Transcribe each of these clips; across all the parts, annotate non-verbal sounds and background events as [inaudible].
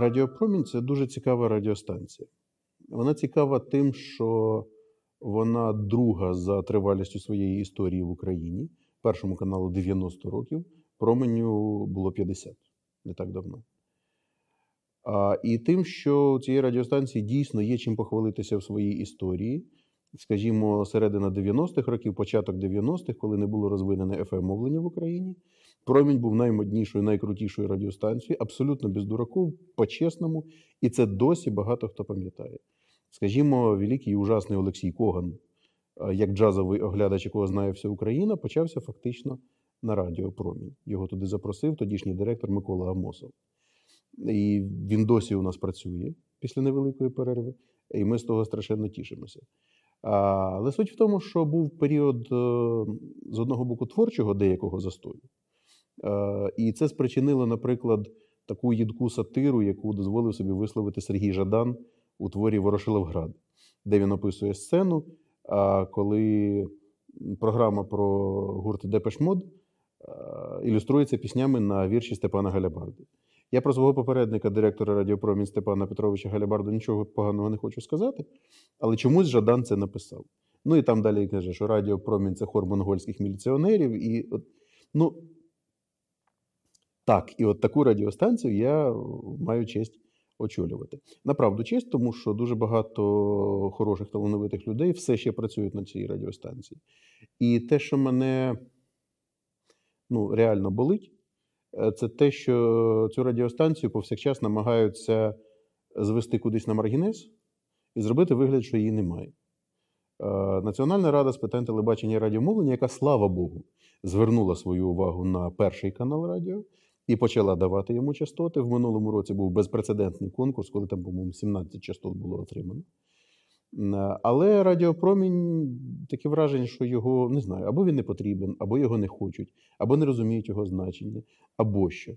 Радіопромінь це дуже цікава радіостанція. Вона цікава тим, що вона друга за тривалістю своєї історії в Україні. Першому каналу 90 років, променю було 50 не так давно. А, І тим, що у цієї радіостанції дійсно є чим похвалитися в своїй історії. Скажімо, середина 90-х років, початок 90-х, коли не було розвинене fm мовлення в Україні. Промінь був наймоднішою, найкрутішою радіостанцією, абсолютно без дураків, по-чесному, і це досі багато хто пам'ятає. Скажімо, великий і ужасний Олексій Коган, як джазовий оглядач, якого знає вся Україна, почався фактично на радіо Промінь. Його туди запросив тодішній директор Микола Амосов. І він досі у нас працює після невеликої перерви, і ми з того страшенно тішимося. Але суть в тому, що був період е, з одного боку творчого деякого застою. Е, і це спричинило, наприклад, таку їдку сатиру, яку дозволив собі висловити Сергій Жадан у творі Ворошиловград, де він описує сцену, коли програма про гурт Депешмод ілюструється піснями на вірші Степана Галябарди. Я про свого попередника, директора Радіопромінь Степана Петровича Галябарду, нічого поганого не хочу сказати, але чомусь Жадан це написав. Ну і там далі каже, що Радіопромінь це хор монгольських міліціонерів. І ну, так, і от таку радіостанцію я маю честь очолювати. Направду честь, тому що дуже багато хороших талановитих людей все ще працюють на цій радіостанції. І те, що мене ну, реально болить, е, це те, що цю радіостанцію повсякчас намагаються звести кудись на маргінез і зробити вигляд, що її немає. Е, Національна рада з питань телебачення і радіомовлення, яка, слава Богу, звернула свою увагу на перший канал радіо і почала давати йому частоти. В минулому році був безпрецедентний конкурс, коли там, по-моєму, 17 частот було отримано. Але Радіопромінь таке враження, що його не знаю, або він не потрібен, або його не хочуть, або не розуміють його значення, або що.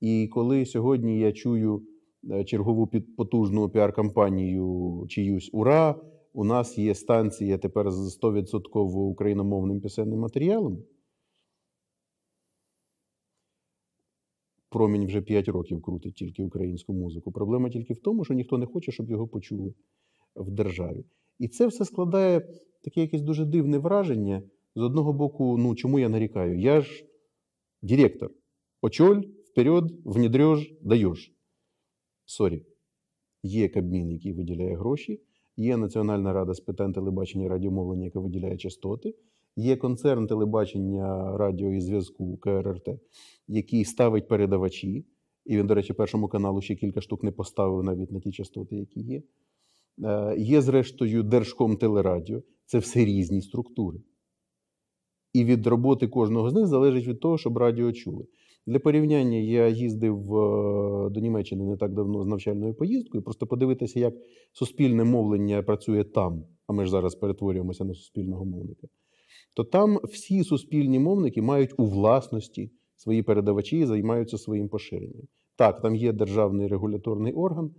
І коли сьогодні я чую е, чергову потужну піар-кампанію чиюсь ура, у нас є станція тепер з 100% україномовним пісенним матеріалом. Промінь вже 5 років крутить тільки українську музику. Проблема тільки в тому, що ніхто не хоче, щоб його почули в державі. І це все складає таке якесь дуже дивне враження. З одного боку, ну чому я нарікаю? Я ж директор. Очоль, вперед, внедреш, даєш. Sorry. Є Кабмін, який виділяє гроші, є Національна рада з питань телебачення і радіомовлення, яка виділяє частоти. Є концерн телебачення радіо і зв'язку КРРТ, який ставить передавачі. І він, до речі, першому каналу ще кілька штук не поставив навіть на ті частоти, які є. Е, є, зрештою, Держком телерадіо. Це все різні структури. І від роботи кожного з них залежить від того, щоб радіо чули. Для порівняння я їздив е, до Німеччини не так давно з навчальною поїздкою, просто подивитися, як суспільне мовлення працює там, а ми ж зараз перетворюємося на суспільного мовника то там всі суспільні мовники мають у власності свої передавачі і займаються своїм поширенням. Так, там є державний регуляторний орган,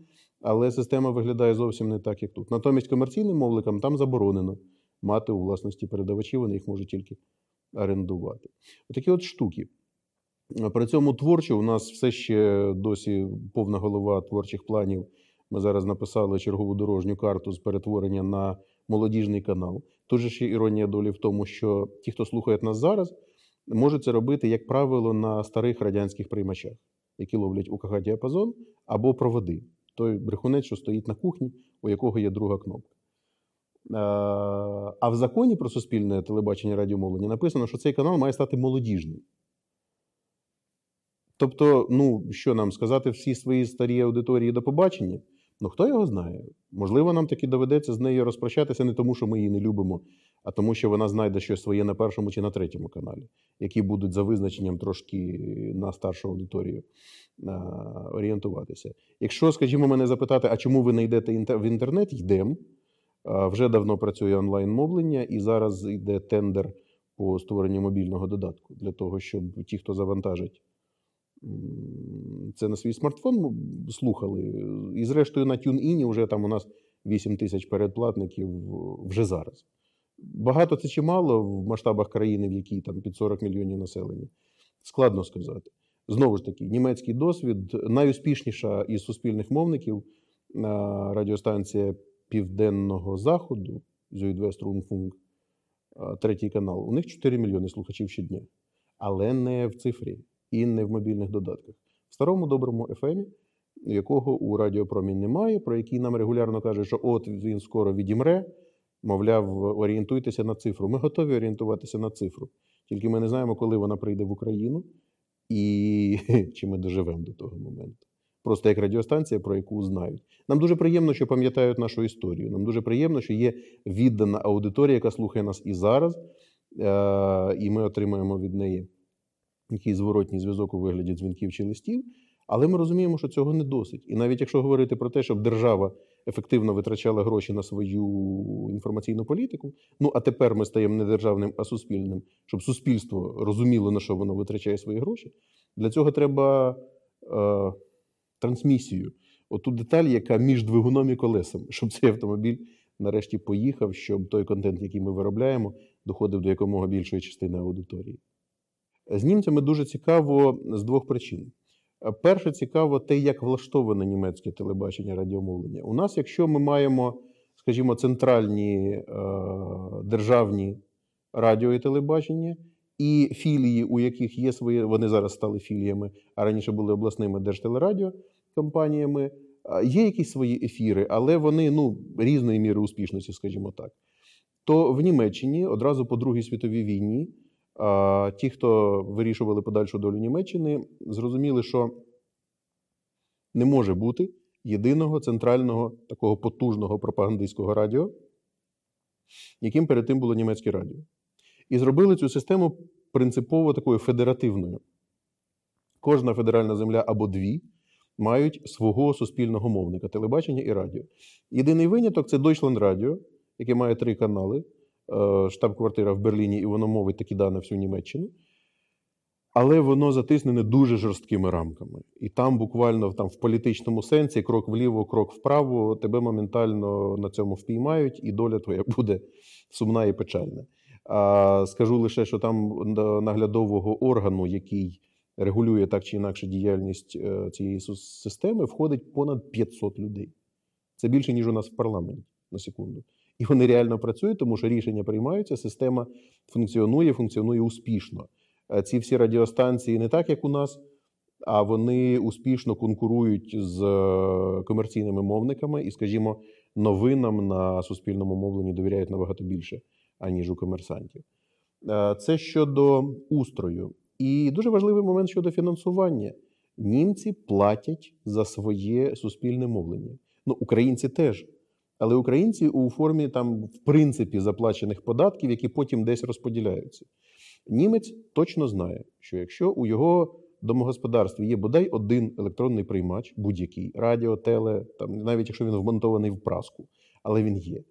але система виглядає зовсім не так, як тут. Натомість комерційним мовникам там заборонено мати у власності передавачі, вони їх можуть тільки орендувати. Отакі от штуки. При цьому творчо у нас все ще досі повна голова творчих планів. Ми зараз написали чергову дорожню карту з перетворення на молодіжний канал. Тут ще іронія долі в тому, що ті, хто слухає нас зараз, можуть це робити, як правило, на старих радянських приймачах, які ловлять УКГ діапазон або проводи. Той брехунець, що стоїть на кухні, у якого є друга кнопка. А в законі про суспільне телебачення радіомовлення написано, що цей канал має стати молодіжним. Тобто, ну, що нам сказати всі свої старі аудиторії до побачення? Ну хто його знає? Можливо, нам таки доведеться з нею розпрощатися не тому, що ми її не любимо, а тому, що вона знайде щось своє на першому чи на третьому каналі, які будуть за визначенням трошки на старшу аудиторію орієнтуватися. Якщо, скажімо, мене запитати, а чому ви не йдете в інтернет, йдемо. Вже давно працює онлайн-мовлення, і зараз йде тендер по створенню мобільного додатку для того, щоб ті, хто завантажить це на свій смартфон слухали. І, зрештою, на TuneIn вже там у нас 8 тисяч передплатників вже зараз. Багато це чи мало в масштабах країни, в якій там під 40 мільйонів населення. Складно сказати. Знову ж таки, німецький досвід найуспішніша із суспільних мовників радіостанція Південного Заходу Зюйдвеструнфунг, третій канал. У них 4 мільйони слухачів щодня, але не в цифрі і не в мобільних додатках. В старому доброму FM, якого у Радіопромінь немає, про який нам регулярно кажуть, що от він скоро відімре. Мовляв, орієнтуйтеся на цифру. Ми готові орієнтуватися на цифру. Тільки ми не знаємо, коли вона прийде в Україну і [laughs] чи ми доживемо до того моменту. Просто як радіостанція, про яку знають. Нам дуже приємно, що пам'ятають нашу історію. Нам дуже приємно, що є віддана аудиторія, яка слухає нас і зараз, е, і ми отримуємо від неї якийсь зворотній зв'язок у вигляді дзвінків чи листів. Але ми розуміємо, що цього не досить. І навіть якщо говорити про те, щоб держава ефективно витрачала гроші на свою інформаційну політику, ну а тепер ми стаємо не державним, а суспільним, щоб суспільство розуміло, на що воно витрачає свої гроші. Для цього треба е, трансмісію. Оту деталь, яка між двигуном і колесом, щоб цей автомобіль нарешті поїхав, щоб той контент, який ми виробляємо, доходив до якомога більшої частини аудиторії. З німцями дуже цікаво з двох причин. Перше, цікаво те, як влаштоване німецьке телебачення радіомовлення. У нас, якщо ми маємо, скажімо, центральні е, державні радіо і телебачення, і філії, у яких є свої, вони зараз стали філіями, а раніше були обласними держтелерадіокомпаніями, є якісь свої ефіри, але вони ну, різної міри успішності, скажімо так. То в Німеччині одразу по Другій світовій війні ті, хто вирішували подальшу долю Німеччини, зрозуміли, що не може бути єдиного центрального такого потужного пропагандистського радіо, яким перед тим було німецьке радіо. І зробили цю систему принципово такою федеративною. Кожна федеральна земля або дві мають свого суспільного мовника телебачення і радіо. Єдиний виняток це Deutschland Radio, яке має три канали. Е, штаб-квартира в Берліні, і воно мовить такі дані всю Німеччину. Але воно затиснене дуже жорсткими рамками. І там буквально там, в політичному сенсі крок вліво, крок вправо, тебе моментально на цьому впіймають, і доля твоя буде сумна і печальна. А Скажу лише, що там наглядового органу, який регулює так чи інакше діяльність е, цієї системи, входить понад 500 людей. Це більше, ніж у нас в парламенті на секунду. І вони реально працюють, тому що рішення приймаються, система функціонує, функціонує успішно. Е, ці всі радіостанції не так, як у нас, а вони успішно конкурують з е, комерційними мовниками і, скажімо, новинам на суспільному мовленні довіряють набагато більше, аніж у комерсантів. Е, це щодо устрою. І дуже важливий момент щодо фінансування. Німці платять за своє суспільне мовлення. Ну, українці теж. Але українці у формі там, в принципі, заплачених податків, які потім десь розподіляються. Німець точно знає, що якщо у його домогосподарстві є бодай один електронний приймач, будь-який радіо, теле, там, навіть якщо він вмонтований в праску, але він є. Е,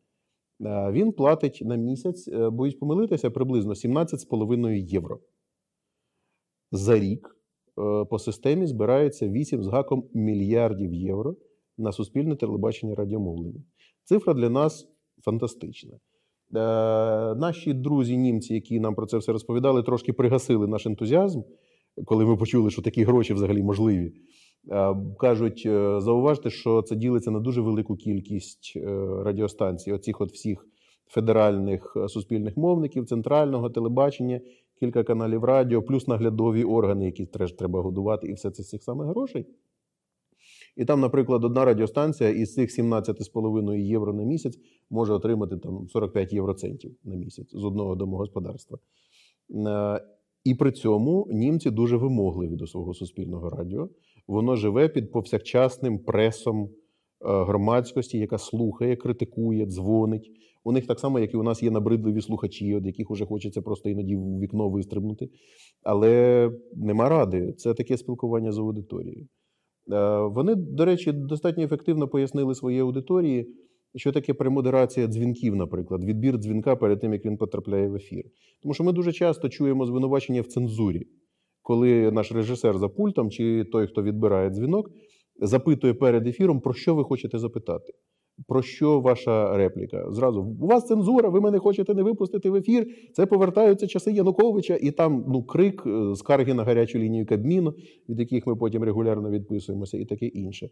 він платить на місяць, е, боюсь помилитися, приблизно 17,5 євро. За рік е, по системі збирається 8 з гаком мільярдів євро на суспільне телебачення радіомовлення. Цифра для нас фантастична. Е, Наші друзі, німці, які нам про це все розповідали, трошки пригасили наш ентузіазм, коли ми почули, що такі гроші взагалі можливі. Е, кажуть, е, зауважте, що це ділиться на дуже велику кількість радіостанцій, оцих от всіх федеральних суспільних мовників, центрального телебачення, кілька каналів радіо, плюс наглядові органи, які теж треба годувати, і все це з цих самих грошей. І там, наприклад, одна радіостанція із цих 17,5 євро на місяць може отримати там 45 євроцентів на місяць з одного домогосподарства. Е, і при цьому німці дуже вимогливі до свого суспільного радіо. Воно живе під повсякчасним пресом е, громадськості, яка слухає, критикує, дзвонить. У них так само, як і у нас є набридливі слухачі, від яких уже хочеться просто іноді в вікно вистрибнути. Але нема ради. Це таке спілкування з аудиторією. Е, вони, до речі, достатньо ефективно пояснили своїй аудиторії, що таке премодерація дзвінків, наприклад, відбір дзвінка перед тим, як він потрапляє в ефір. Тому що ми дуже часто чуємо звинувачення в цензурі, коли наш режисер за пультом чи той, хто відбирає дзвінок, запитує перед ефіром, про що ви хочете запитати. Про що ваша репліка? Зразу у вас цензура, ви мене хочете не випустити в ефір. Це повертаються часи Януковича, і там ну крик, е, скарги на гарячу лінію Кабміну, від яких ми потім регулярно відписуємося, і таке інше.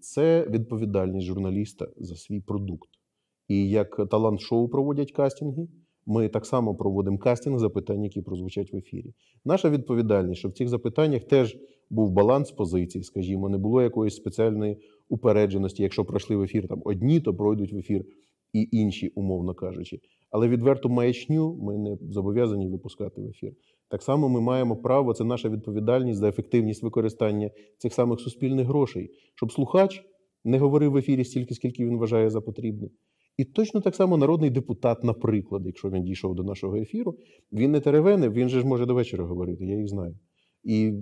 Це відповідальність журналіста за свій продукт. І як талант-шоу проводять кастинги, ми так само проводимо кастинг запитань, які прозвучать в ефірі. Наша відповідальність, щоб в цих запитаннях теж був баланс позицій, скажімо, не було якоїсь спеціальної упередженості. Якщо пройшли в ефір там одні, то пройдуть в ефір і інші, умовно кажучи. Але відверту маячню ми не зобов'язані випускати в ефір. Так само ми маємо право, це наша відповідальність за ефективність використання цих самих суспільних грошей, щоб слухач не говорив в ефірі стільки, скільки він вважає за потрібне. І точно так само народний депутат, наприклад, якщо він дійшов до нашого ефіру, він не теревенив, він же ж може до вечора говорити, я їх знаю. І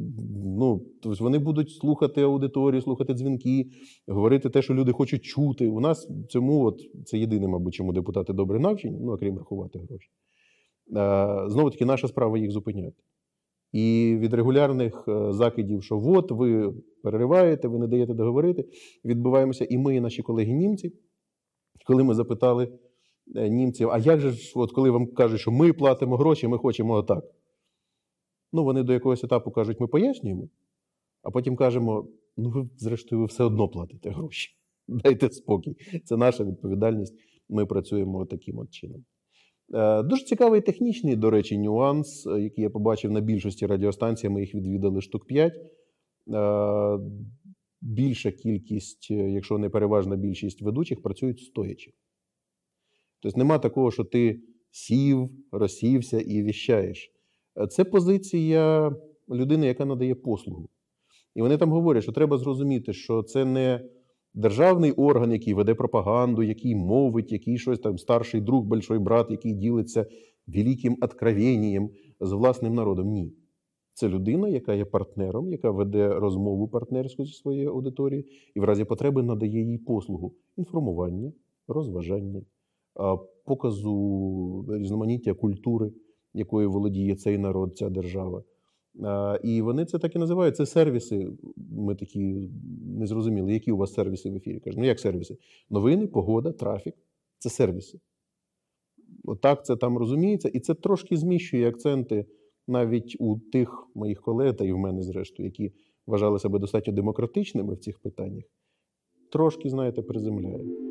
ну, тобто вони будуть слухати аудиторію, слухати дзвінки, говорити те, що люди хочуть чути. У нас цьому, от це єдине, мабуть, чому депутати добре навчені, ну окрім рахувати гроші. Знову таки, наша справа їх зупиняти. І від регулярних е, закидів, що от ви перериваєте, ви не даєте договорити, відбуваємося і ми, і наші колеги німці. Коли ми запитали е, німців, а як же от коли вам кажуть, що ми платимо гроші, ми хочемо отак. Ну, вони до якогось етапу кажуть, ми пояснюємо, а потім кажемо: ну, ви, зрештою, ви все одно платите гроші. [laughs] Дайте спокій. Це наша відповідальність. Ми працюємо таким от чином. Е, Дуже цікавий технічний, до речі, нюанс, е, який я побачив на більшості радіостанцій, ми їх відвідали штук 5. Е, Більша кількість, якщо не переважна більшість ведучих, працюють стоячи. Тобто нема такого, що ти сів, розсівся і віщаєш. Це позиція людини, яка надає послугу. І вони там говорять, що треба зрозуміти, що це не державний орган, який веде пропаганду, який мовить, який щось там старший друг, большой брат, який ділиться великим откровенням з власним народом. Ні. Це людина, яка є партнером, яка веде розмову партнерську зі своєю аудиторією, і в разі потреби надає їй послугу інформування, розважання, показу різноманіття культури, якою володіє цей народ, ця держава. І вони це так і називають. Це сервіси. Ми такі не зрозуміли, які у вас сервіси в ефірі. Кажуть, ну як сервіси? Новини, погода, трафік це сервіси. Отак це там розуміється, і це трошки зміщує акценти навіть у тих моїх колег, та й в мене, зрештою, які вважали себе достатньо демократичними в цих питаннях. Трошки, знаєте, приземляє.